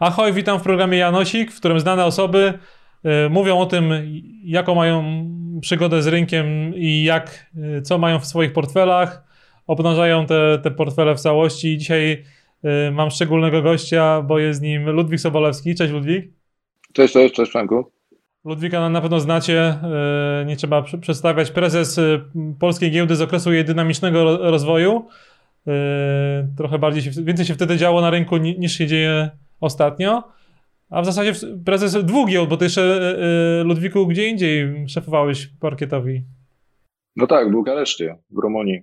Ahoj, witam w programie Janosik, w którym znane osoby y, mówią o tym, jaką mają przygodę z rynkiem i jak, y, co mają w swoich portfelach, obnażają te, te portfele w całości. Dzisiaj y, mam szczególnego gościa, bo jest nim Ludwik Sobolewski. Cześć Ludwik. Cześć, cześć, cześć Franku. Ludwika na pewno znacie, nie trzeba przedstawiać. Prezes Polskiej Giełdy z okresu jej dynamicznego rozwoju. Trochę bardziej się, więcej się wtedy działo na rynku niż się dzieje ostatnio. A w zasadzie prezes dwóch giełd, bo ty jeszcze e, e, Ludwiku gdzie indziej szefowałeś parkietowi. No tak, w Bukareszcie, w Rumunii.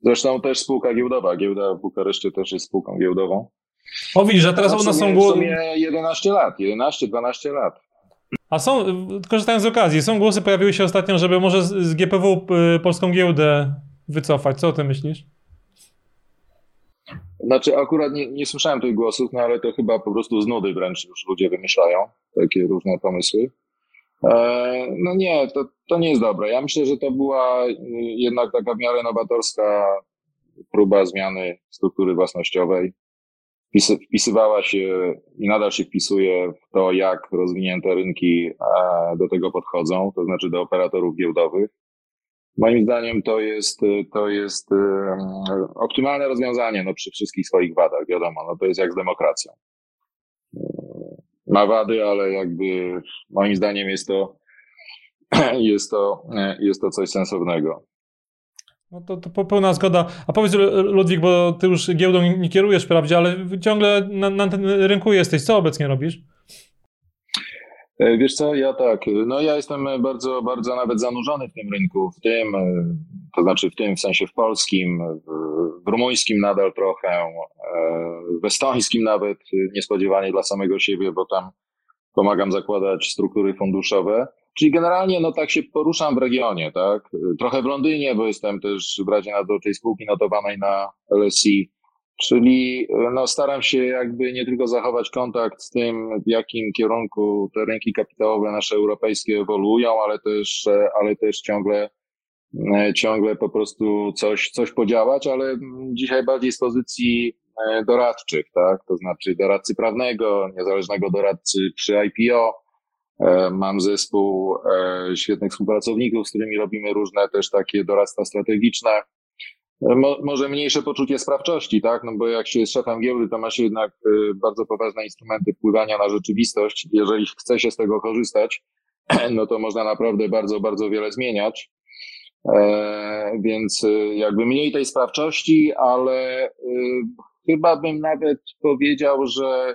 Zresztą też spółka giełdowa. Giełda w Bukareszcie też jest spółką giełdową. O widzisz, a teraz nas są głosy... W sumie 11 lat, 11-12 lat. A są, korzystając z okazji, są głosy, pojawiły się ostatnio, żeby może z GPW e, polską giełdę wycofać. Co o tym myślisz? Znaczy, akurat nie, nie słyszałem tych głosów, no ale to chyba po prostu z nudy wręcz już ludzie wymyślają takie różne pomysły. E, no nie, to, to nie jest dobre. Ja myślę, że to była jednak taka w miarę nowatorska próba zmiany struktury własnościowej. Wpisywała się i nadal się wpisuje w to, jak rozwinięte rynki e, do tego podchodzą, to znaczy do operatorów giełdowych. Moim zdaniem to jest, to jest optymalne rozwiązanie no, przy wszystkich swoich wadach, wiadomo, no, to jest jak z demokracją. Ma wady, ale jakby moim zdaniem jest to, jest to, jest to coś sensownego. No to, to pełna zgoda. A powiedz Ludwik, bo ty już giełdą nie kierujesz wprawdzie, ale ciągle na, na tym rynku jesteś. Co obecnie robisz? E, wiesz co, ja tak, no ja jestem bardzo, bardzo nawet zanurzony w tym rynku, w tym, e, to znaczy w tym w sensie w polskim, w, rumuńskim nadal trochę, e, w estońskim nawet niespodziewanie dla samego siebie, bo tam pomagam zakładać struktury funduszowe. Czyli generalnie no tak się poruszam w regionie, tak? Trochę w Londynie, bo jestem też w Radzie Nadzorczej Spółki notowanej na LSE Czyli no, staram się jakby nie tylko zachować kontakt z tym, w jakim kierunku te rynki kapitałowe nasze europejskie ewoluują, ale też, ale też ciągle, ciągle po prostu coś, coś podziałać, ale dzisiaj bardziej z pozycji e, doradczych, tak? To znaczy doradcy prawnego, niezależnego doradcy przy IPO. E, mam zespół e, świetnych współpracowników, z którymi robimy różne też takie doradztwa strategiczne Mo, może mniejsze poczucie sprawczości, tak? No bo jak się jest szefem giełdy, to ma się jednak bardzo poważne instrumenty wpływania na rzeczywistość. Jeżeli chce się z tego korzystać, no to można naprawdę bardzo, bardzo wiele zmieniać. E, więc jakby mniej tej sprawczości, ale chyba bym nawet powiedział, że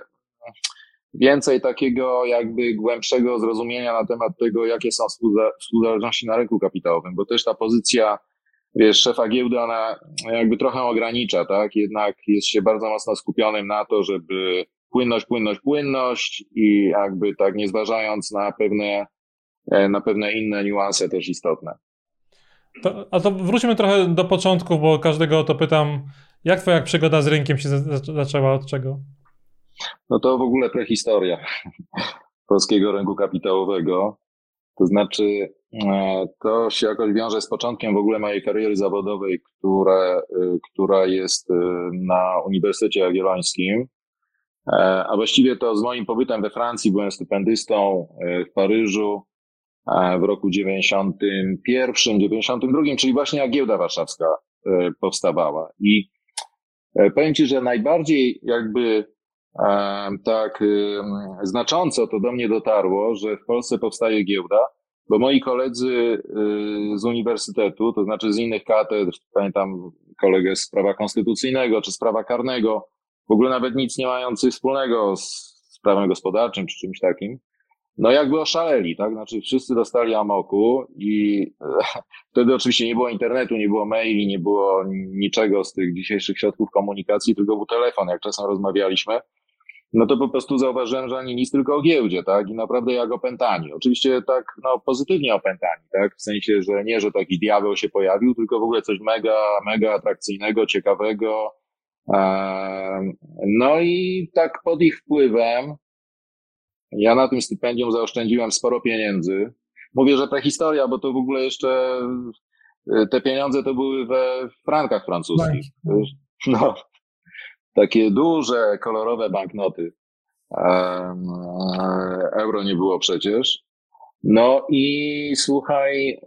więcej takiego jakby głębszego zrozumienia na temat tego, jakie są współzależności na rynku kapitałowym, bo też ta pozycja wiesz, szefa giełdy, ona jakby trochę ogranicza, tak? Jednak jest się bardzo mocno skupionym na to, żeby płynność, płynność, płynność i jakby tak nie zważając na pewne, e, na pewne inne niuanse też istotne. To, a to wróćmy trochę do początku, bo każdego o to pytam. Jak twoja przygoda z rynkiem się zaczęła? Od czego? No to w ogóle prehistoria polskiego rynku kapitałowego. To znaczy, e, to się jakoś wiąże z początkiem w ogóle mojej kariery zawodowej, które, e, która jest e, na Uniwersytecie Jagiellońskim. A właściwie to z moim pobytem we Francji byłem stypendystą w Paryżu w roku 91, 92, czyli właśnie jak giełda warszawska powstawała. I powiem Ci, że najbardziej jakby tak znacząco to do mnie dotarło, że w Polsce powstaje giełda, bo moi koledzy y, z uniwersytetu, to znaczy z innych katedr, pamiętam kolegę z prawa konstytucyjnego czy z prawa karnego, w ogóle nawet nic nie mający wspólnego z prawem gospodarczym czy czymś takim, no jakby oszaleli, tak? Znaczy wszyscy dostali amoku i wtedy oczywiście nie było internetu, nie było maili, nie było niczego z tych dzisiejszych środków komunikacji, tylko był telefon, jak czasem rozmawialiśmy no to po prostu zauważyłem, że ani nic, tylko o giełdzie, tak? I naprawdę jak opętani. Oczywiście tak, no pozytywnie opętani, tak? W sensie, że nie, że taki diabeł się pojawił, tylko w ogóle coś mega, mega atrakcyjnego, ciekawego. No i tak pod ich wpływem Ja na tym stypendium zaoszczędziłem sporo pieniędzy. Mówię, że prehistoria, bo to w ogóle jeszcze te pieniądze to były we frankach francuskich. No, takie duże, kolorowe banknoty. Euro nie było przecież. No i słuchaj,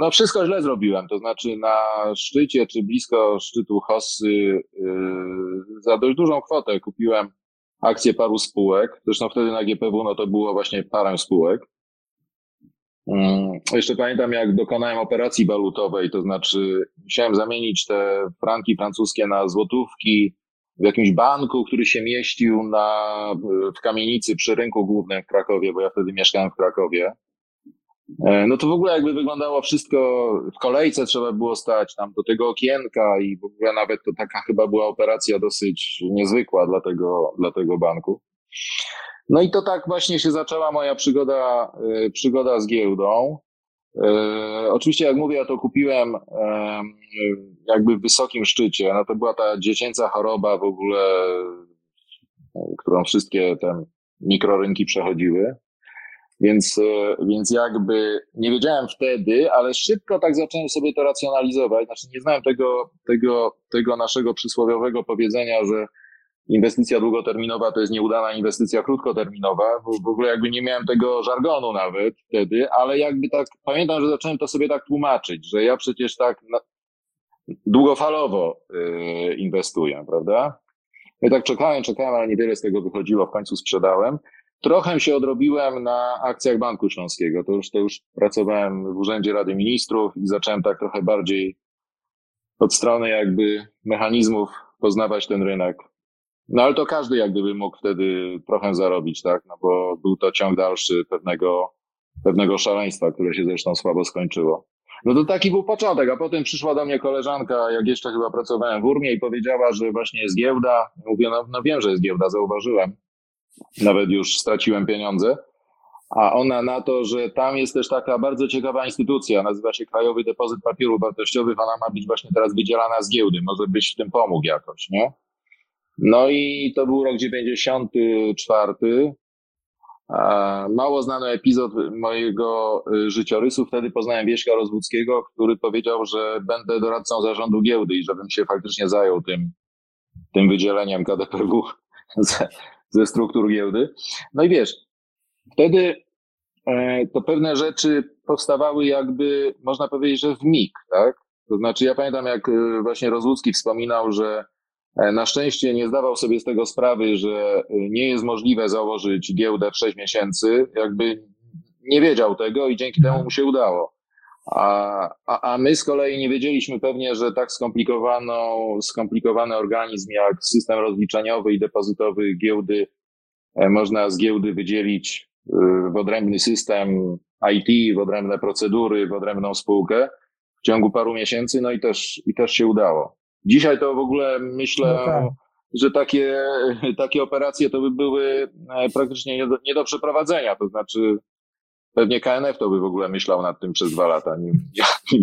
no wszystko źle zrobiłem. To znaczy na szczycie czy blisko szczytu Hossy y, za dość dużą kwotę kupiłem akcje paru spółek. Zresztą wtedy na GPW no to było właśnie parę spółek. Mm, jeszcze pamiętam, jak dokonałem operacji walutowej, to znaczy musiałem zamienić te franki francuskie na złotówki w jakimś banku, który się mieścił na, w kamienicy przy rynku głównym w Krakowie, bo ja wtedy mieszkałem w Krakowie. E, no to w ogóle jakby wyglądało wszystko, w kolejce trzeba było stać tam do tego okienka i w ogóle nawet to taka chyba była operacja dosyć niezwykła dla tego, dla tego banku. No i to tak właśnie się zaczęła moja przygoda, e, przygoda z giełdą. E, oczywiście, jak mówię, ja to kupiłem jakby w wysokim szczycie. No to była ta dziecięca choroba w ogóle, którą wszystkie te mikrorynki przechodziły. Więc, więc jakby nie wiedziałem wtedy, ale szybko tak zacząłem sobie to racjonalizować. Znaczy nie znałem tego, tego, tego naszego przysłowiowego powiedzenia, że inwestycja długoterminowa to jest nieudana inwestycja krótkoterminowa. W, w ogóle jakby nie miałem tego żargonu nawet wtedy, ale jakby tak pamiętam, że zacząłem to sobie tak tłumaczyć, że ja przecież tak na, długofalowo yy, inwestuję, prawda? Ja tak czekałem, czekałem, ale niewiele z tego wychodziło, w końcu sprzedałem. Trochę się odrobiłem na akcjach Banku Śląskiego. To już, to już pracowałem w Urzędzie Rady Ministrów i zacząłem tak trochę bardziej od strony jakby mechanizmów poznawać ten rynek. No ale to każdy jak gdyby mógł wtedy trochę zarobić, tak? No bo był to ciąg dalszy pewnego, pewnego szaleństwa, które się zresztą słabo skończyło. No to taki był początek, a potem przyszła do mnie koleżanka, jak jeszcze chyba pracowałem w Urmie i powiedziała, że właśnie jest giełda. Mówię, no, no wiem, że jest giełda, zauważyłem nawet już straciłem pieniądze. A ona na to, że tam jest też taka bardzo ciekawa instytucja, nazywa się Krajowy Depozyt Papierów Wartościowych, ona ma być właśnie teraz wydzielana z giełdy, może byś w tym pomógł jakoś, nie? No i to był rok 94. Mało znany epizod mojego y, życiorysu. Wtedy poznałem Wieśka Rozwódzkiego, który powiedział, że będę doradcą zarządu giełdy i żebym się faktycznie zajął tym, tym wydzieleniem KDPW ze struktur giełdy. No i wiesz, wtedy e, to pewne rzeczy powstawały jakby, można powiedzieć, że w mig, tak? To znaczy ja pamiętam, jak e, właśnie Rozłucki wspominał, że na szczęście nie zdawał sobie z tego sprawy, że nie jest możliwe założyć giełdę w 6 miesięcy, jakby nie wiedział tego i dzięki temu mu się udało. A, a, a my z kolei nie wiedzieliśmy pewnie, że tak skomplikowaną, skomplikowany organizm jak system rozliczeniowy i depozytowy giełdy e, można z giełdy wydzielić w odrębny system IT, w odrębne procedury, w odrębną spółkę w ciągu paru miesięcy, no i też, i też się udało. Dzisiaj to w ogóle myślę, no tak. że takie, takie operacje to by były e, praktycznie nie do, nie do przeprowadzenia. To znaczy, Pewnie KNF to by w ogóle myślał nad tym przez dwa lata, nim, nim,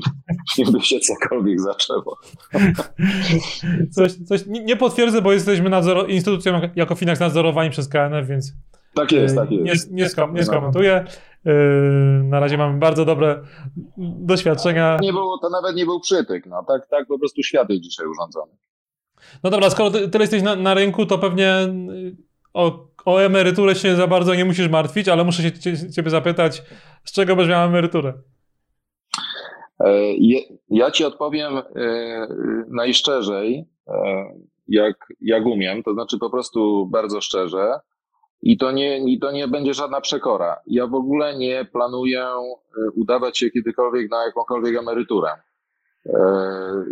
nim by się cokolwiek zaczęło. Coś, coś nie potwierdzę, bo jesteśmy nadzor, instytucją jako Finax nadzorowani przez KNF, więc tak jest, tak jest. Nie, nie, skom, nie skomentuję. Yy, na razie mamy bardzo dobre doświadczenia. Nie było, to nawet nie był przytyk. No. Tak, tak po prostu świat jest dzisiaj urządzony. No dobra, skoro ty, tyle jesteś na, na rynku, to pewnie o, o emeryturę się za bardzo nie musisz martwić, ale muszę się ciebie zapytać, z czego będziesz miał emeryturę? E, ja ci odpowiem e, najszczerzej, e, jak, jak umiem, to znaczy po prostu bardzo szczerze. I to, nie, I to nie będzie żadna przekora. Ja w ogóle nie planuję udawać się kiedykolwiek na jakąkolwiek emeryturę. E,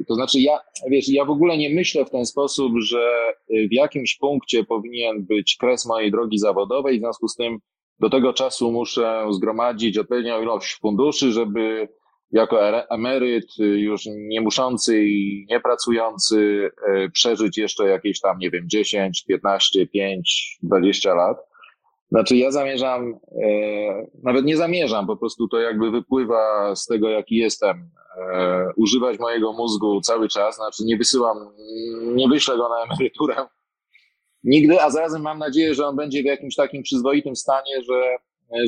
to znaczy, ja, wiesz, ja w ogóle nie myślę w ten sposób, że w jakimś punkcie powinien być kres mojej drogi zawodowej, w związku z tym do tego czasu muszę zgromadzić odpowiednią ilość funduszy, żeby jako emeryt już nie muszący i niepracujący e, przeżyć jeszcze jakieś tam, nie wiem, 10, 15, 5, 20 lat. Znaczy ja zamierzam, e, nawet nie zamierzam, po prostu to jakby wypływa z tego, jaki jestem, e, używać mojego mózgu cały czas, znaczy nie wysyłam, nie wyślę go na emeryturę nigdy, a zarazem mam nadzieję, że on będzie w jakimś takim przyzwoitym stanie, że,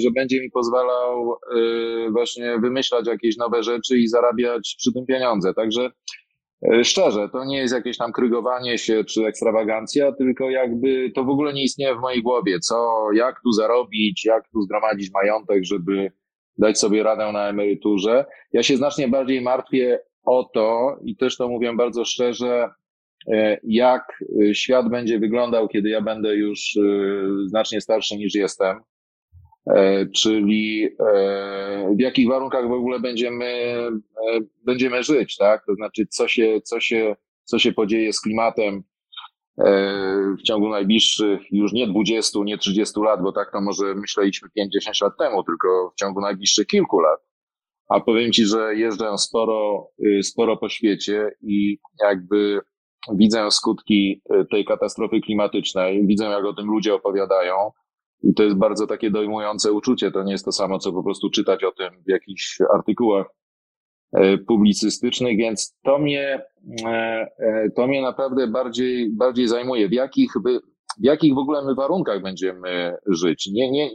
że będzie mi pozwalał y, właśnie wymyślać jakieś nowe rzeczy i zarabiać przy tym pieniądze. Także y, szczerze, to nie jest jakieś tam krygowanie się czy ekstrawagancja, tylko jakby to w ogóle nie istnieje w mojej głowie, co, jak tu zarobić, jak tu zgromadzić majątek, żeby dać sobie radę na emeryturze. Ja się znacznie bardziej martwię o to i też to mówię bardzo szczerze, e, jak e, świat będzie wyglądał, kiedy ja będę już e, znacznie starszy niż jestem, czyli w jakich warunkach w ogóle będziemy, będziemy żyć, tak? To znaczy, co się, co się, co się podzieje z klimatem w ciągu najbliższych już nie 20, nie 30 lat, bo tak to może myśleliśmy 5-10 lat temu, tylko w ciągu najbliższych kilku lat. A powiem Ci, że jeżdżę sporo, y, sporo po świecie i jakby widzę skutki y, tej katastrofy klimatycznej, widzę jak o tym ludzie opowiadają i to jest bardzo takie dojmujące uczucie. To nie jest to samo, co po prostu czytać o tym w jakichś artykułach y, publicystycznych, więc to mnie, to mnie naprawdę bardziej, bardziej zajmuje. W jakich, w jakich w ogóle my warunkach będziemy żyć? Nie, nie,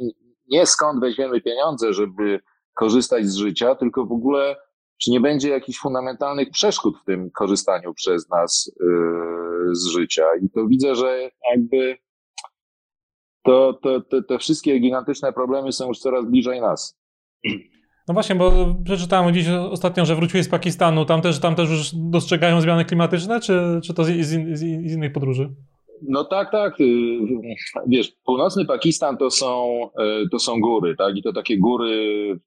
nie skąd weźmiemy pieniądze, żeby korzystać z życia, tylko w ogóle czy nie będzie jakichś fundamentalnych przeszkód w tym korzystaniu przez nas z życia. I to widzę, że jakby to, to, to, te wszystkie gigantyczne problemy są już coraz bliżej nas. No właśnie, bo przeczytałem dziś ostatnio, że wróciłeś z Pakistanu. Tam też, tam też już dostrzegają zmiany klimatyczne, czy, czy to z, z, z innych podróży? No tak, tak. Y, wiesz, północny Pakistan to są, y, to są góry, tak? I to takie góry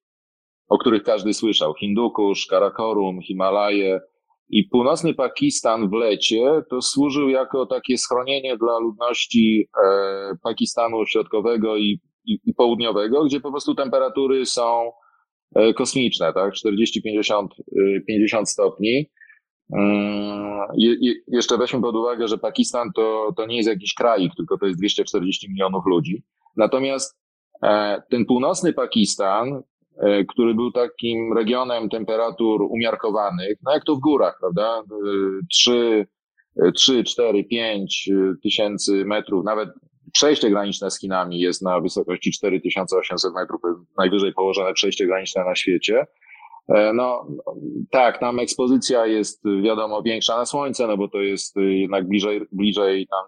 o których każdy słyszał. Hindukusz, Karakorum, Himalaje. I północny Pakistan w lecie to służył jako takie schronienie dla ludności e, Pakistanu środkowego i, i, i, południowego, gdzie po prostu temperatury są e, kosmiczne, tak? 40-50 50 stopni. Mm, je, je, jeszcze weźmy pod uwagę, że Pakistan to, to nie jest jakiś kraj, tylko to jest 240 milionów ludzi. Natomiast e, ten północny Pakistan który był takim regionem temperatur umiarkowanych, no jak to w górach, prawda? 3, 3 4, 5 tysięcy metrów, nawet przejście graniczne z Chinami jest na wysokości 4800 metrów, najwyżej położone przejście graniczne na świecie. E, no tak, tam ekspozycja jest wiadomo większa na słońce, no bo to jest jednak bliżej, bliżej tam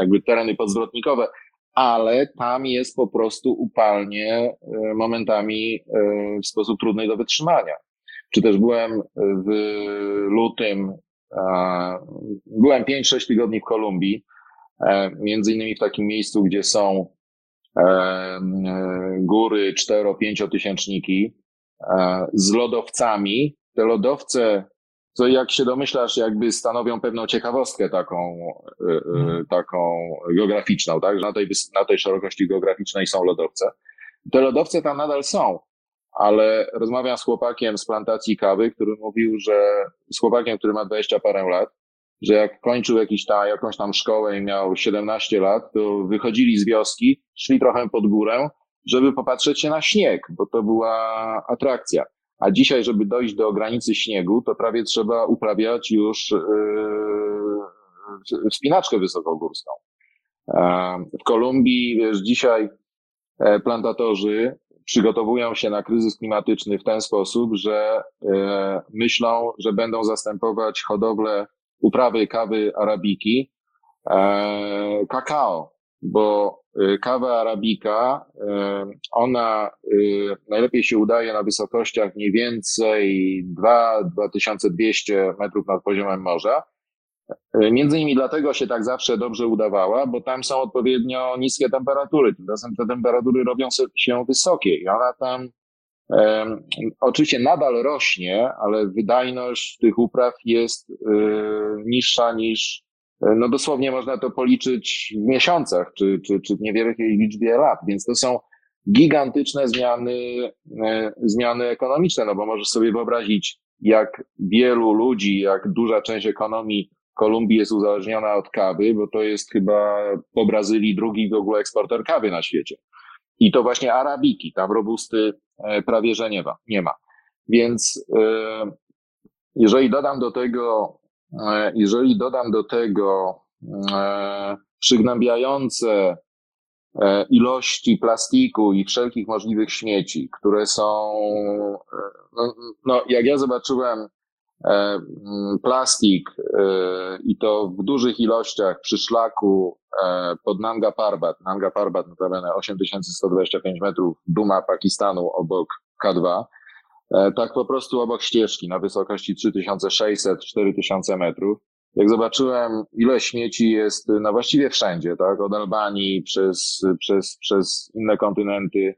jakby tereny podzwrotnikowe, ale tam jest po prostu upalnie e, momentami e, w sposób trudny do wytrzymania. Czy też byłem w lutym, byłem 5-6 tygodni w Kolumbii, e, między innymi w takim miejscu, gdzie są góry 4-5 tysięczniki z lodowcami. Te lodowce co jak się domyślasz, jakby stanowią pewną ciekawostkę taką, y, y, mhm. taką geograficzną, tak? Że na tej, na tej szerokości geograficznej są lodowce. Te lodowce tam nadal są, ale rozmawiam z chłopakiem z plantacji kawy, który mówił, że z chłopakiem, który ma 20 parę lat, że jak kończył jakiś ta, jakąś tam szkołę i miał 17 lat, to wychodzili z wioski, szli trochę pod górę, żeby popatrzeć się na śnieg, bo to była atrakcja. A dzisiaj, żeby dojść do granicy śniegu, to prawie trzeba uprawiać już yy, wspinaczkę wysokogórską. W Kolumbii, wiesz, dzisiaj e, plantatorzy przygotowują się na kryzys klimatyczny w ten sposób, że e, myślą, że będą zastępować hodowlę uprawy kawy arabiki e, kakao, bo Y, kawa arabika, y, ona y, najlepiej się udaje na wysokościach mniej więcej 2-2200 metrów nad poziomem morza. Między innymi dlatego się tak zawsze dobrze udawała, bo tam są odpowiednio niskie temperatury. Tymczasem te temperatury robią się wysokie i ona tam oczywiście nadal rośnie, ale wydajność tych upraw jest niższa niż no dosłownie można to policzyć w miesiącach, czy, czy, czy w niewielkiej liczbie lat, więc to są gigantyczne zmiany, e, zmiany ekonomiczne, no bo możesz sobie wyobrazić, jak wielu ludzi, jak duża część ekonomii Kolumbii jest uzależniona od kawy, bo to jest chyba po Brazylii drugi w ogóle eksporter kawy na świecie. I to właśnie arabiki, tam robusty e, prawie że nie ma. Nie ma. Więc e, jeżeli dodam do tego jeżeli dodam do tego e, przygnębiające e, ilości plastiku i wszelkich możliwych śmieci, które są, e, no, no jak ja zobaczyłem plastik i to w dużych ilościach przy szlaku pod Nanga Parbat, Nanga Parbat notabene 8125 metrów, duma Pakistanu obok K2, tak po prostu obok ścieżki na wysokości 3600-4000 metrów, jak zobaczyłem, ile śmieci jest na właściwie wszędzie, tak? Od Albanii przez, przez, przez inne kontynenty,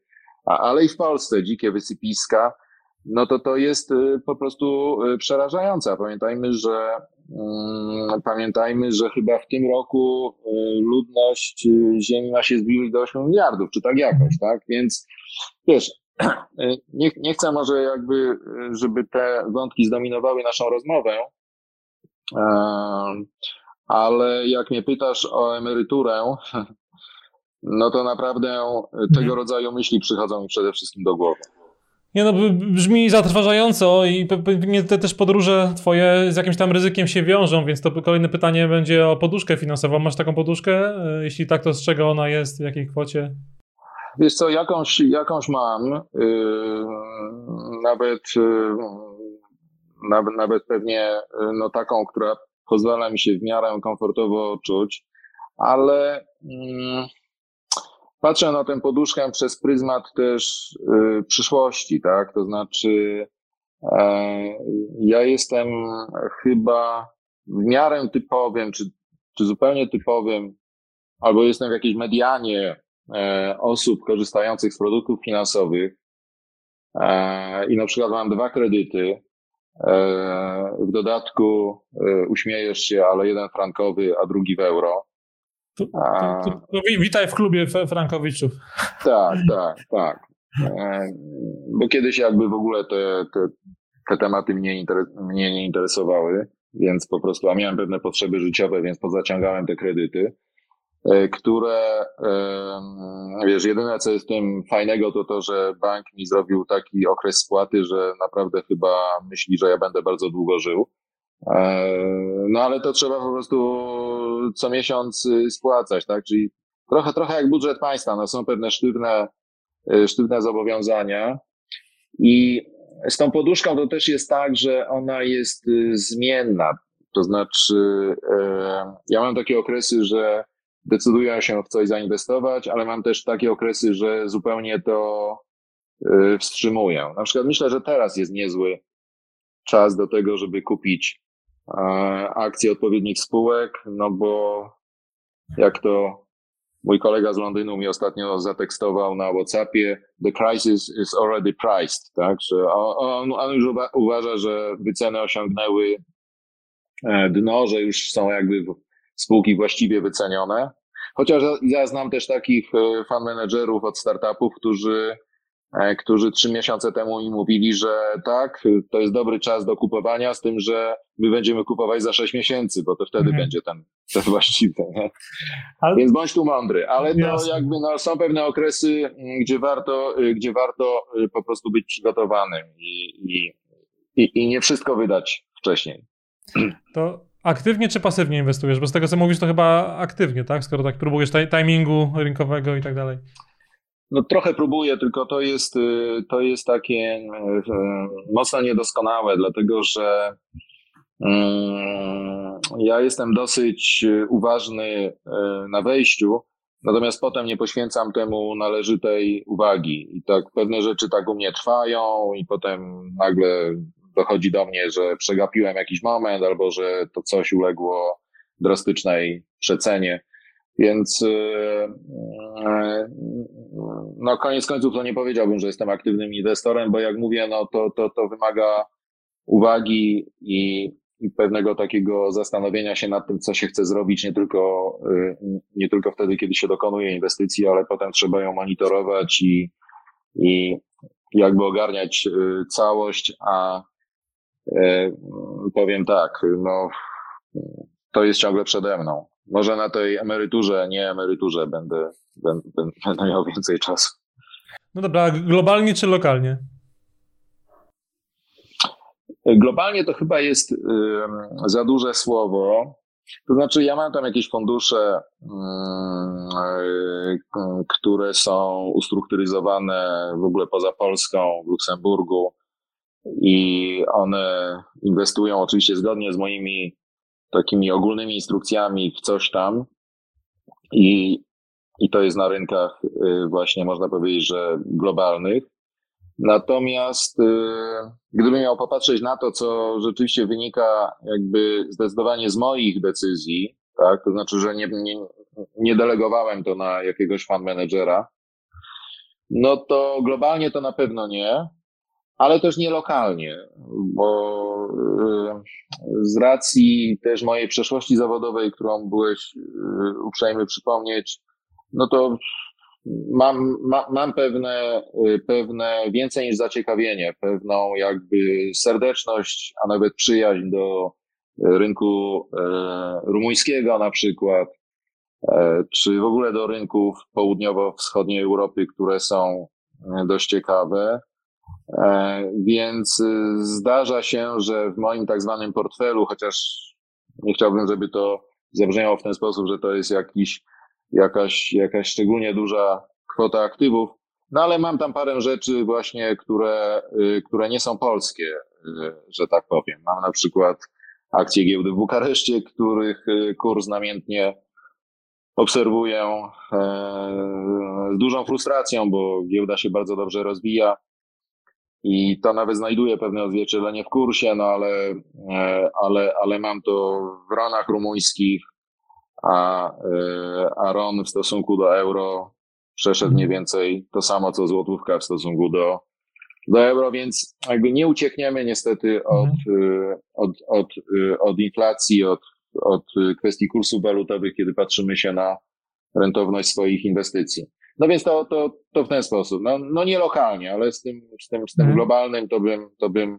a, ale i w Polsce dzikie wysypiska, no to to jest y, po prostu y, przerażające. Pamiętajmy, że um, pamiętajmy, że chyba w tym roku y, ludność Ziemi ma się zbliżyć do 8 miliardów, czy tak jakoś, tak? Więc wiesz, nie, nie chcę może jakby, żeby te wątki zdominowały naszą rozmowę, ale jak mnie pytasz o emeryturę, no to naprawdę tego mhm. rodzaju myśli przychodzą mi przede wszystkim do głowy. Nie no, brzmi zatrważająco i pewnie te też podróże twoje z jakimś tam ryzykiem się wiążą, więc to kolejne pytanie będzie o poduszkę finansową. Masz taką poduszkę? E, jeśli tak, to z czego ona jest, w jakiej kwocie? Wiesz co, jakąś, jakąś mam. Yy, nawet yy, nawet, nawet pewnie no, taką, która pozwala mi się w miarę komfortowo czuć, ale mm, patrzę na tę poduszkę przez pryzmat też y, przyszłości, tak? To znaczy, e, ja jestem chyba w miarę typowym, czy, czy zupełnie typowym, albo jestem w jakiejś medianie osób korzystających z produktów finansowych e, i na przykład mam dwa kredyty, E, w dodatku e, uśmiejesz się, ale jeden frankowy, a drugi w euro. To, to, to, to witaj w klubie Frankowiczów. Tak, tak, tak. E, bo kiedyś jakby w ogóle te, te, te tematy mnie, mnie nie interesowały, więc po prostu, a miałem pewne potrzeby życiowe, więc pozaciągałem te kredyty. E, które, wiesz, jedyne co jest tym fajnego, to to, że bank mi zrobił taki okres spłaty, że naprawdę chyba myśli, że ja będę bardzo długo żył. E, no ale to trzeba po prostu co miesiąc y, spłacać, tak? Czyli trochę, trochę jak budżet państwa, no są pewne sztywne, sztywne zobowiązania i z tą poduszką to też jest tak, że ona jest y, zmienna. To znaczy, ja mam takie okresy, że decydują się w coś zainwestować, ale mam też takie okresy, że zupełnie to y, wstrzymuję. Na przykład myślę, że teraz jest niezły czas do tego, żeby kupić akcje odpowiednich spółek, no bo jak to mój kolega z Londynu mi ostatnio zatekstował na WhatsAppie, the crisis is already priced, tak, że on, on już uważa, że wyceny osiągnęły e, dno, że już są jakby spółki właściwie wycenione. Chociaż ja znam też takich e, fan menedżerów od startupów, którzy, e, którzy trzy miesiące temu mi mówili, że tak, to jest dobry czas do kupowania, z tym, że my będziemy kupować za sześć miesięcy, bo to wtedy mhm. będzie ten, ten właściwy. Ale... Więc bądź tu mądry. Ale to jakby no, są pewne okresy, gdzie warto, gdzie warto e, po prostu być przygotowanym i, i, i, i nie wszystko wydać wcześniej. To Aktywnie czy pasywnie inwestujesz? Bo z tego co mówisz, to chyba aktywnie, tak? Skoro tak próbujesz timingu rynkowego i tak dalej. No trochę próbuję, tylko to jest, y, to jest takie y, y, mocno niedoskonałe, dlatego że mm, ja jestem dosyć uważny na wejściu, natomiast potem nie poświęcam temu należytej uwagi. I tak pewne rzeczy tak u mnie trwają i potem nagle dochodzi do mnie, że przegapiłem jakiś moment albo że to coś uległo drastycznej przecenie. Więc yy, no koniec końców to nie powiedziałbym, że jestem aktywnym inwestorem, bo jak mówię, no to, to, to wymaga uwagi i, i pewnego takiego zastanowienia się nad tym, co się chce zrobić, nie tylko, yy, nie tylko wtedy, kiedy się dokonuje inwestycji, ale potem trzeba ją monitorować i, i jakby ogarniać całość, a powiem tak, no, to jest ciągle przede mną. Może na tej emeryturze, nie emeryturze będę, będę, będę miał więcej czasu. No dobra, globalnie czy lokalnie? Globalnie to chyba jest za duże słowo. To znaczy, ja mam tam jakieś fundusze, yy, które są ustrukturyzowane w ogóle poza Polską, w Luksemburgu i one inwestują oczywiście zgodnie z moimi takimi ogólnymi instrukcjami w coś tam. I, i to jest na rynkach yy, właśnie można powiedzieć, że globalnych. Natomiast yy, gdybym miał popatrzeć na to, co rzeczywiście wynika jakby zdecydowanie z moich decyzji, tak, to znaczy, że nie, nie, nie delegowałem to na jakiegoś fan managera, no to globalnie to na pewno nie, ale też nie lokalnie, bo yy, z racji też mojej przeszłości zawodowej, którą byłeś yy, uprzejmy przypomnieć, no to mam, ma, mam pewne, y, pewne więcej niż zaciekawienie, pewną jakby serdeczność, a nawet przyjaźń do rynku rumuńskiego na przykład, czy w ogóle do rynków południowo-wschodniej Europy, które są dość ciekawe. Więc zdarza się, że w moim tak zwanym portfelu, chociaż nie chciałbym, żeby to zabrzmiało w ten sposób, że to jest jakiś jakaś, jakaś szczególnie duża kwota aktywów. No ale mam tam parę rzeczy właśnie, które, y, które nie są polskie, y, że tak powiem. Mam na przykład akcje giełdy w Bukareszcie, których y, kurs namiętnie obserwuję e, z dużą frustracją, bo giełda się bardzo dobrze rozwija i to nawet znajduje pewne odzwierciedlenie w kursie, no ale, e, ale, ale mam to w ronach rumuńskich, a, e, a RON w stosunku do euro przeszedł mniej więcej to samo, co złotówka w stosunku do, do euro, więc jakby nie uciekniemy niestety od, mhm. e, od, od, od inflacji, od, od kwestii kursów walutowych, kiedy patrzymy się na rentowność swoich inwestycji. No więc to, to, to w ten sposób. No, no nie lokalnie, ale z tym, z tym, z tym mhm. globalnym to bym, to, bym,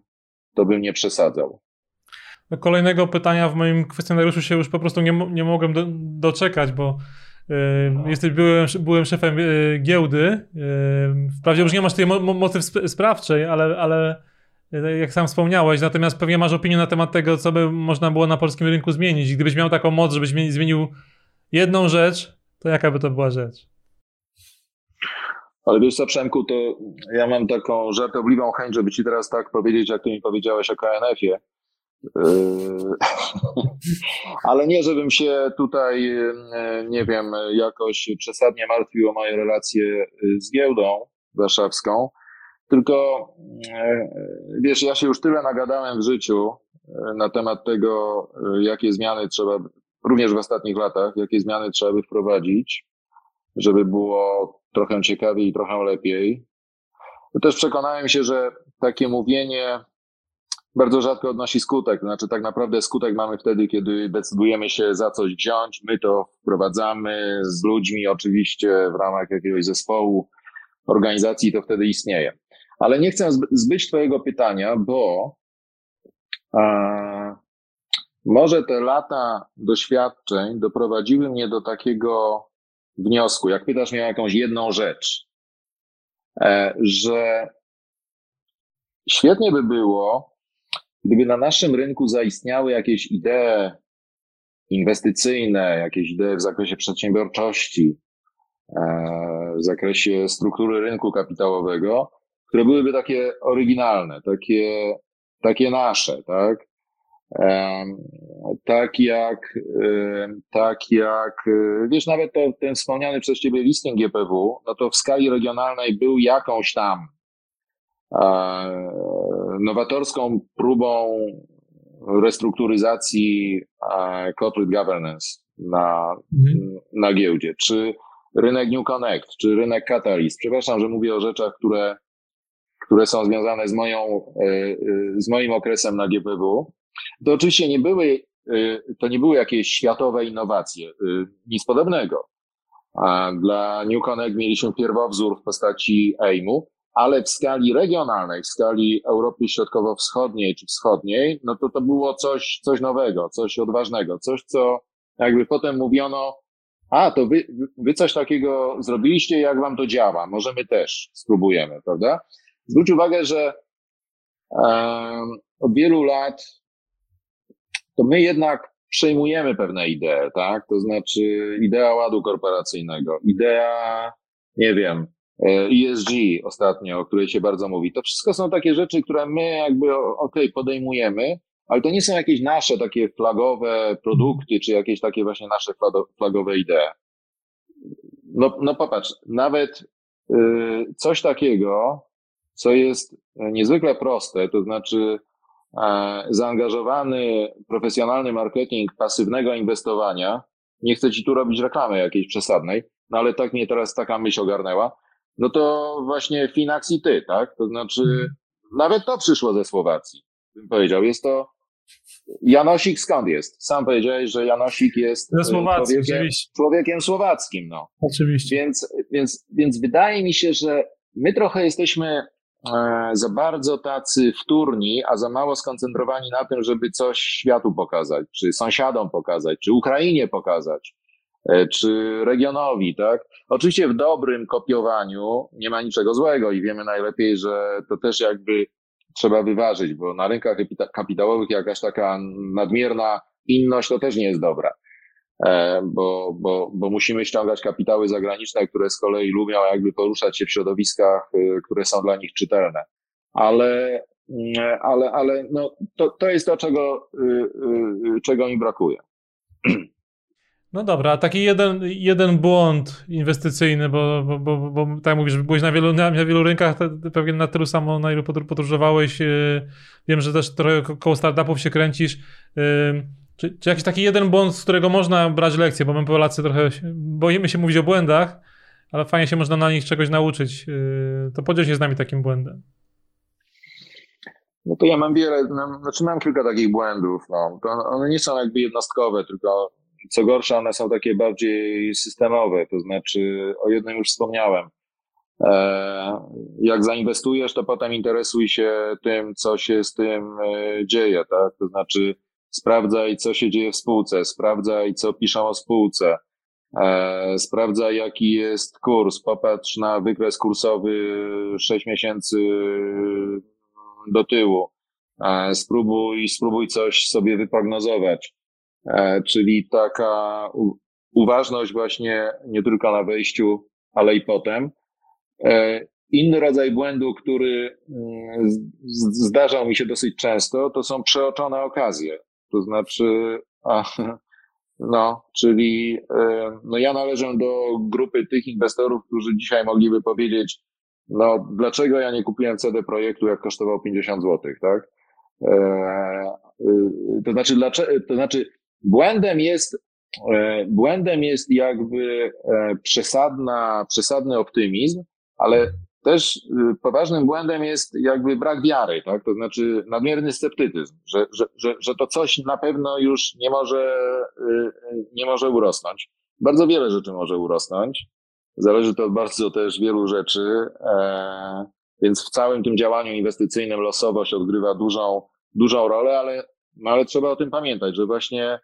to bym nie przesadzał kolejnego pytania w moim kwestionariuszu się już po prostu nie, nie mogłem do, doczekać, bo y, jesteś byłem, byłem szefem y, giełdy. Wprawdzie już nie masz tej mo mocy sprawczej, ale, ale y, jak sam wspomniałeś, natomiast pewnie masz opinię na temat tego, co by można było na polskim rynku zmienić. Gdybyś miał taką moc, żebyś zmienił jedną rzecz, to jaka by to była rzecz? Ale wiesz co, Przemku, to ja mam taką żartobliwą chęć, żeby ci teraz tak powiedzieć, jak ty mi powiedziałeś o KNF-ie. Yy, ale nie, żebym się tutaj, yy, nie wiem, jakoś przesadnie martwił o moje relacje yy, z giełdą warszawską, tylko wiesz, ja się już tyle nagadałem w życiu na temat tego, jakie zmiany trzeba, również w ostatnich latach, jakie zmiany trzeba by wprowadzić, żeby było trochę ciekawiej i trochę lepiej. Też przekonałem się, że takie mówienie bardzo rzadko odnosi skutek. Znaczy, tak naprawdę skutek mamy wtedy, kiedy decydujemy się za coś wziąć. My to wprowadzamy z ludźmi, oczywiście w ramach jakiegoś zespołu, organizacji, to wtedy istnieje. Ale nie chcę zbyć Twojego pytania, bo a, może te lata doświadczeń doprowadziły mnie do takiego wniosku, jak pytasz mnie o jakąś jedną rzecz, e, że świetnie by było, Gdyby na naszym rynku zaistniały jakieś idee inwestycyjne, jakieś idee w zakresie przedsiębiorczości, e, w zakresie struktury rynku kapitałowego, które byłyby takie oryginalne, takie, takie nasze, tak? E, tak jak, e, tak jak, wiesz, nawet to, ten wspomniany przez ciebie listing GPW, no to w skali regionalnej był jakąś tam nowatorską próbą restrukturyzacji corporate governance na, mhm. na giełdzie, czy rynek New Connect, czy rynek Catalyst. Przepraszam, że mówię o rzeczach, które, które są związane z moją, e, e, z moim okresem na GPW. To oczywiście nie były, e, to nie były jakieś światowe innowacje, nic podobnego. Dla New Connect mieliśmy pierwowzór w postaci AIM-u, ale w skali regionalnej, w skali Europy Środkowo-Wschodniej czy Wschodniej, no to to było coś, coś nowego, coś odważnego, coś, co jakby potem mówiono, a to wy, wy coś takiego zrobiliście, jak wam to działa, może my też spróbujemy, prawda? Zwróć uwagę, że um, od wielu lat to my jednak przejmujemy pewne idee, tak? To znaczy idea ładu korporacyjnego, idea, nie wiem, ESG ostatnio, o której się bardzo mówi. To wszystko są takie rzeczy, które my jakby, okej, okay, podejmujemy, ale to nie są jakieś nasze takie flagowe produkty, czy jakieś takie właśnie nasze flagowe idee. No, no popatrz, nawet y, coś takiego, co jest niezwykle proste, to znaczy e, zaangażowany profesjonalny marketing pasywnego inwestowania, nie chcę ci tu robić reklamy jakiejś przesadnej, no ale tak mnie teraz taka myśl ogarnęła, no to właśnie Finax i ty, tak? To znaczy, hmm. nawet to przyszło ze Słowacji, bym powiedział. Jest to Janosik skąd jest? Sam powiedziałeś, że Janosik jest Słowacji, człowiekiem, człowiekiem słowackim. No. Oczywiście. Więc, więc, więc wydaje mi się, że my trochę jesteśmy e, za bardzo tacy wtórni, a za mało skoncentrowani na tym, żeby coś światu pokazać, czy sąsiadom pokazać, czy Ukrainie pokazać. E, czy regionowi, tak? Oczywiście w dobrym kopiowaniu nie ma niczego złego i wiemy najlepiej, że to też jakby trzeba wyważyć, bo na rynkach kapitałowych jakaś taka nadmierna inność to też nie jest dobra. E, bo, bo, bo musimy ściągać kapitały zagraniczne, które z kolei lubią jakby poruszać się w środowiskach, y, które są dla nich czytelne. Ale, mm, ale, ale no, to, to jest to, czego, y, y, czego mi brakuje. No dobra, a taki jeden, jeden błąd inwestycyjny, bo, bo, bo, bo tak mówisz, byłeś na wielu, na, na wielu rynkach, pewnie na tylu samo, na ilu podróżowałeś. Wiem, że też trochę koło startupów się kręcisz. Czy, czy, jakiś taki jeden błąd, z którego można brać lekcję, bo my Polacy trochę boimy się mówić o błędach, ale fajnie się można na nich czegoś nauczyć. Yy, to podziel się z nami takim błędem. No to ja mam wiele, no, znaczy mam kilka takich błędów. No. One nie są jakby jednostkowe, tylko co gorsza, one są takie bardziej systemowe, to znaczy o jednym już wspomniałem. E, jak zainwestujesz, to potem interesuj się tym, co się z tym e, dzieje, tak? To znaczy sprawdzaj, co się dzieje w spółce, sprawdzaj, co piszą o spółce, e, sprawdzaj, jaki jest kurs, popatrz na wykres kursowy 6 miesięcy do tyłu, spróbuj, spróbuj coś sobie wyprognozować. E, czyli taka uważność właśnie nie tylko na wejściu, ale i potem. E, inny rodzaj błędu, który mm, zdarzał mi się dosyć często, to są przeoczone okazje. To znaczy, a, no, czyli e, no ja należę do grupy tych inwestorów, którzy dzisiaj mogliby powiedzieć, no dlaczego ja nie kupiłem CD projektu, jak kosztował 50 zł, tak? To znaczy, dlaczego, to znaczy Błędem jest, e, błędem jest jakby e, przesadna, przesadny optymizm, ale też e, poważnym błędem jest jakby brak wiary, tak? To znaczy nadmierny sceptycyzm, że, że, że, że to coś na pewno już nie może, nie może urosnąć. Bardzo wiele rzeczy może urosnąć. Zależy to bardzo też wielu rzeczy, więc w całym tym działaniu inwestycyjnym losowość odgrywa dużą, dużą rolę, ale, ale trzeba o tym pamiętać, że właśnie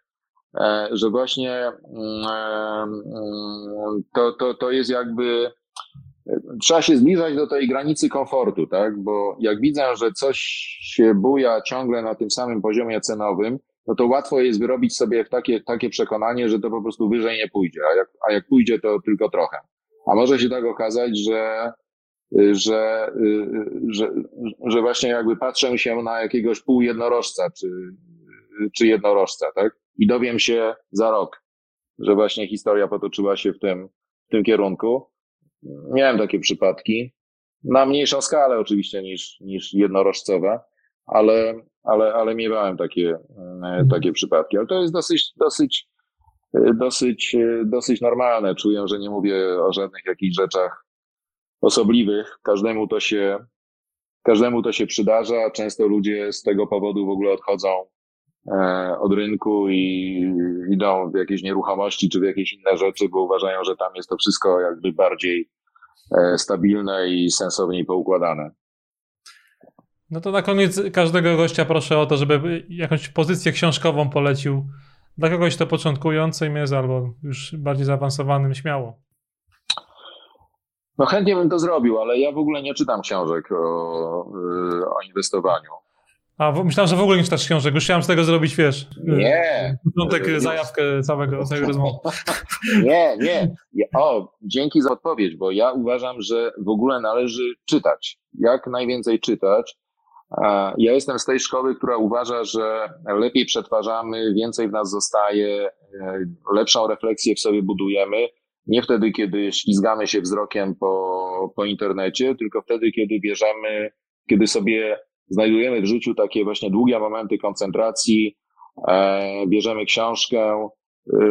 E, że właśnie mm, e, mm, to, to, to jest jakby trzeba się zbliżać do tej granicy komfortu, tak? Bo jak widzę, że coś się buja ciągle na tym samym poziomie cenowym, no to łatwo jest wyrobić sobie takie, takie przekonanie, że to po prostu wyżej nie pójdzie, a jak, a jak pójdzie, to tylko trochę. A może się tak okazać, że, że, że, że właśnie jakby patrzę się na jakiegoś półjednorożca, czy, czy jednorożca, tak? i dowiem się za rok, że właśnie historia potoczyła się w tym, w tym kierunku. Miałem takie przypadki, na mniejszą skalę oczywiście niż, niż jednorożcowe, ale, ale, ale miewałem takie, e, takie przypadki. Ale to jest dosyć, dosyć, dosyć, dosyć normalne. Czuję, że nie mówię o żadnych jakichś rzeczach osobliwych. Każdemu to się, każdemu to się przydarza. Często ludzie z tego powodu w ogóle odchodzą E, od rynku i idą w jakieś nieruchomości czy w jakieś inne rzeczy, bo uważają, że tam jest to wszystko jakby bardziej e, stabilne i sensowniej poukładane. No to na koniec każdego gościa proszę o to, żeby jakąś pozycję książkową polecił dla kogoś to początkującym jest albo już bardziej zaawansowanym, śmiało. No chętnie bym to zrobił, ale ja w ogóle nie czytam książek o, o inwestowaniu. A, myślałem, że w ogóle nie czytasz książek. Już chciałem z tego zrobić, wiesz... Nie. Początek, y, zajawkę całego, całego rozmowy. Nie, nie. O, dzięki za odpowiedź, bo ja uważam, że w ogóle należy czytać. Jak najwięcej czytać. Ja jestem z tej szkoły, która uważa, że lepiej przetwarzamy, więcej w nas zostaje, e, lepszą refleksję w sobie budujemy. Nie wtedy, kiedy ślizgamy się wzrokiem po, po internecie, tylko wtedy, kiedy bierzemy, kiedy sobie znajdujemy w życiu takie właśnie długie momenty koncentracji, e, bierzemy książkę. E,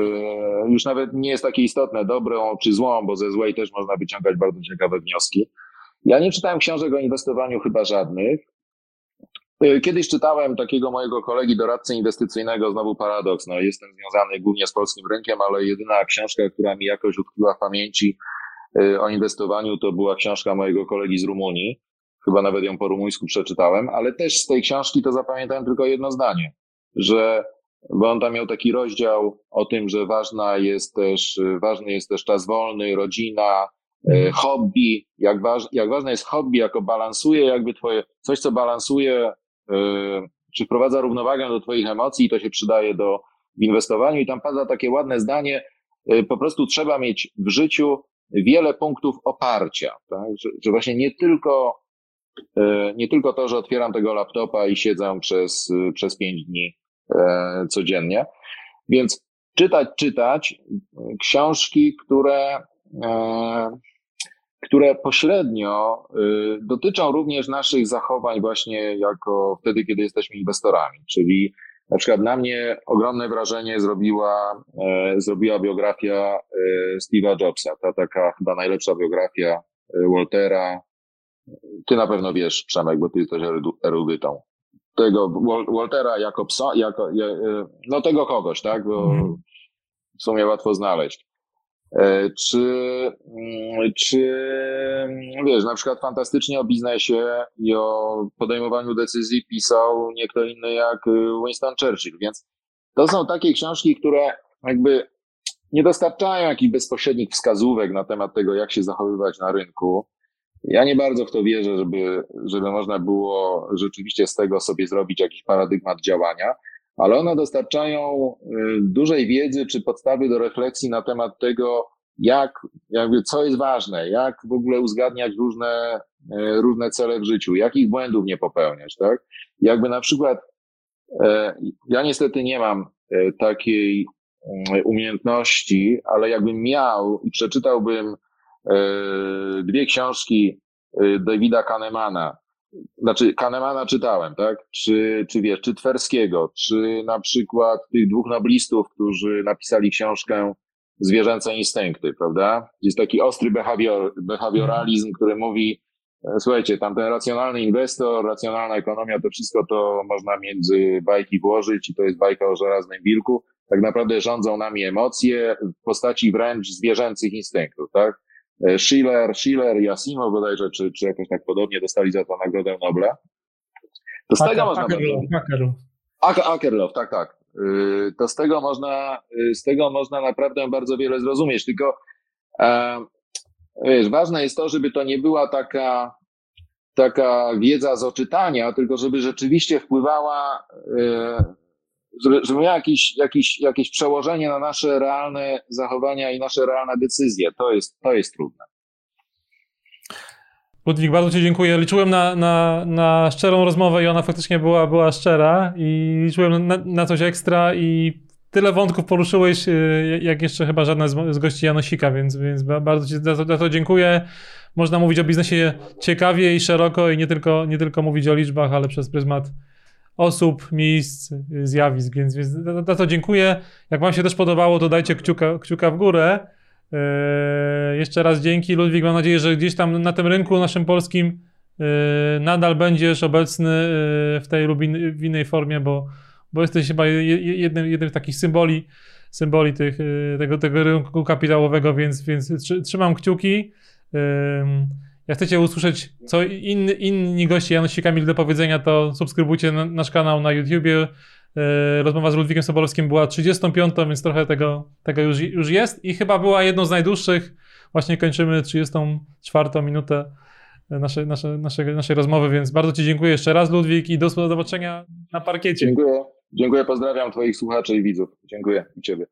już nawet nie jest takie istotne, dobrą czy złą, bo ze złej też można wyciągać bardzo ciekawe wnioski. Ja nie czytałem książek o inwestowaniu chyba żadnych. E, kiedyś czytałem takiego mojego kolegi doradcy inwestycyjnego, znowu paradoks. No, jestem związany głównie z polskim rynkiem, ale jedyna książka, która mi jakoś utkwiła w pamięci o inwestowaniu, to była książka mojego kolegi z Rumunii chyba nawet ją po rumuńsku przeczytałem, ale też z tej książki to zapamiętałem tylko jedno zdanie, że bo on tam miał taki rozdział o tym, że ważna jest też, ważny jest też czas wolny, rodzina, e, mhm. hobby, jak, waż, jak ważne jest hobby, jako balansuje jakby twoje, coś co balansuje, e, czy wprowadza równowagę do twoich emocji i to się przydaje do w inwestowaniu i tam pada takie ładne zdanie, e, po prostu trzeba mieć w życiu wiele punktów oparcia, tak? że, że właśnie nie tylko nie tylko to, że otwieram tego laptopa i siedzę przez, przez pięć dni e, codziennie. Więc czytać, czytać książki, które, e, które pośrednio dotyczą również naszych zachowań właśnie jako wtedy, kiedy jesteśmy inwestorami. Czyli na przykład na mnie ogromne wrażenie zrobiła, zrobiła biografia Steve'a Jobsa. Ta taka chyba najlepsza biografia Waltera, ty na pewno wiesz, Przemek, bo ty jesteś erudytą. Tego Waltera jako psa, jako, e, no tego kogoś, tak? Bo mhm. w sumie łatwo znaleźć. E, czy, mm, czy, wiesz, na przykład fantastycznie o biznesie i o podejmowaniu decyzji pisał nie kto inny jak Winston Churchill, więc to są takie książki, które jakby nie dostarczają jakichś bezpośrednich wskazówek na temat tego, jak się zachowywać na rynku, ja nie bardzo w to wierzę, żeby, żeby można było rzeczywiście z tego sobie zrobić jakiś paradygmat działania, ale one dostarczają y, dużej wiedzy czy podstawy do refleksji na temat tego, jak, jakby co jest ważne, jak w ogóle uzgadniać różne, y, różne cele w życiu, jakich błędów nie popełniać, tak? Jakby na przykład, y, ja niestety nie mam takiej umiejętności, ale jakbym miał i przeczytałbym dwie książki e, Davida Kahnemana. Znaczy, Kahnemana czytałem, tak? Czy, czy wiesz, czy Twerskiego, czy na przykład tych dwóch noblistów, którzy napisali książkę Zwierzęce instynkty, prawda? Jest taki ostry behawior, behawioralizm, który mówi, e, słuchajcie, tam ten racjonalny inwestor, racjonalna ekonomia, to wszystko to można między bajki włożyć i to jest bajka o żelaznym wilku. Tak naprawdę rządzą nami emocje w postaci wręcz zwierzęcych instynktów, tak? E, Schiller, Schiller i Asimov bodajże, czy, czy jakoś tak podobnie dostali za to Nagrodę Nobla. To z tego można... Akerlof, tak, tak. Y, to z tego można, y, z tego można naprawdę bardzo wiele zrozumieć, tylko e, wiesz, ważne jest to, żeby to nie była taka, taka wiedza z oczytania, tylko żeby rzeczywiście wpływała żeby, żeby miał jakieś, jakieś, jakieś przełożenie na nasze realne zachowania i nasze realne decyzje. To jest, to jest trudne. Ludwik, bardzo Ci dziękuję. Liczyłem na, na, na szczerą rozmowę i ona faktycznie była, była szczera i liczyłem na, na coś ekstra i tyle wątków poruszyłeś, y, jak jeszcze chyba żadna z, z gości Janosika, więc, więc bardzo Ci za to, za to dziękuję. Można mówić o biznesie ciekawie i szeroko i nie tylko, nie tylko mówić o liczbach, ale przez pryzmat osób, miejsc, zjawisk, więc, więc za to dziękuję. Jak Wam się też podobało, to dajcie kciuka, kciuka w górę. Eee, jeszcze raz dzięki, Ludwik. Mam nadzieję, że gdzieś tam na tym rynku naszym polskim eee, nadal będziesz obecny eee, w tej lub in, w innej formie, bo, bo jesteś chyba jednym, jednym z takich symboli, symboli tych, e, tego, tego rynku kapitałowego, więc, więc trzymam kciuki. Jak chcecie usłyszeć, co inni, inni goście Janosika mieli do powiedzenia, to subskrybujcie na, nasz kanał na YouTubie. E, rozmowa z Ludwikiem Sobolowskim była 35, więc trochę tego, tego już, już jest i chyba była jedną z najdłuższych. Właśnie kończymy 34 minutę nasze, nasze, nasze, naszej rozmowy, więc bardzo Ci dziękuję jeszcze raz, Ludwik, i do zobaczenia na parkiecie. Dziękuję. Dziękuję, pozdrawiam Twoich słuchaczy i widzów. Dziękuję i Ciebie.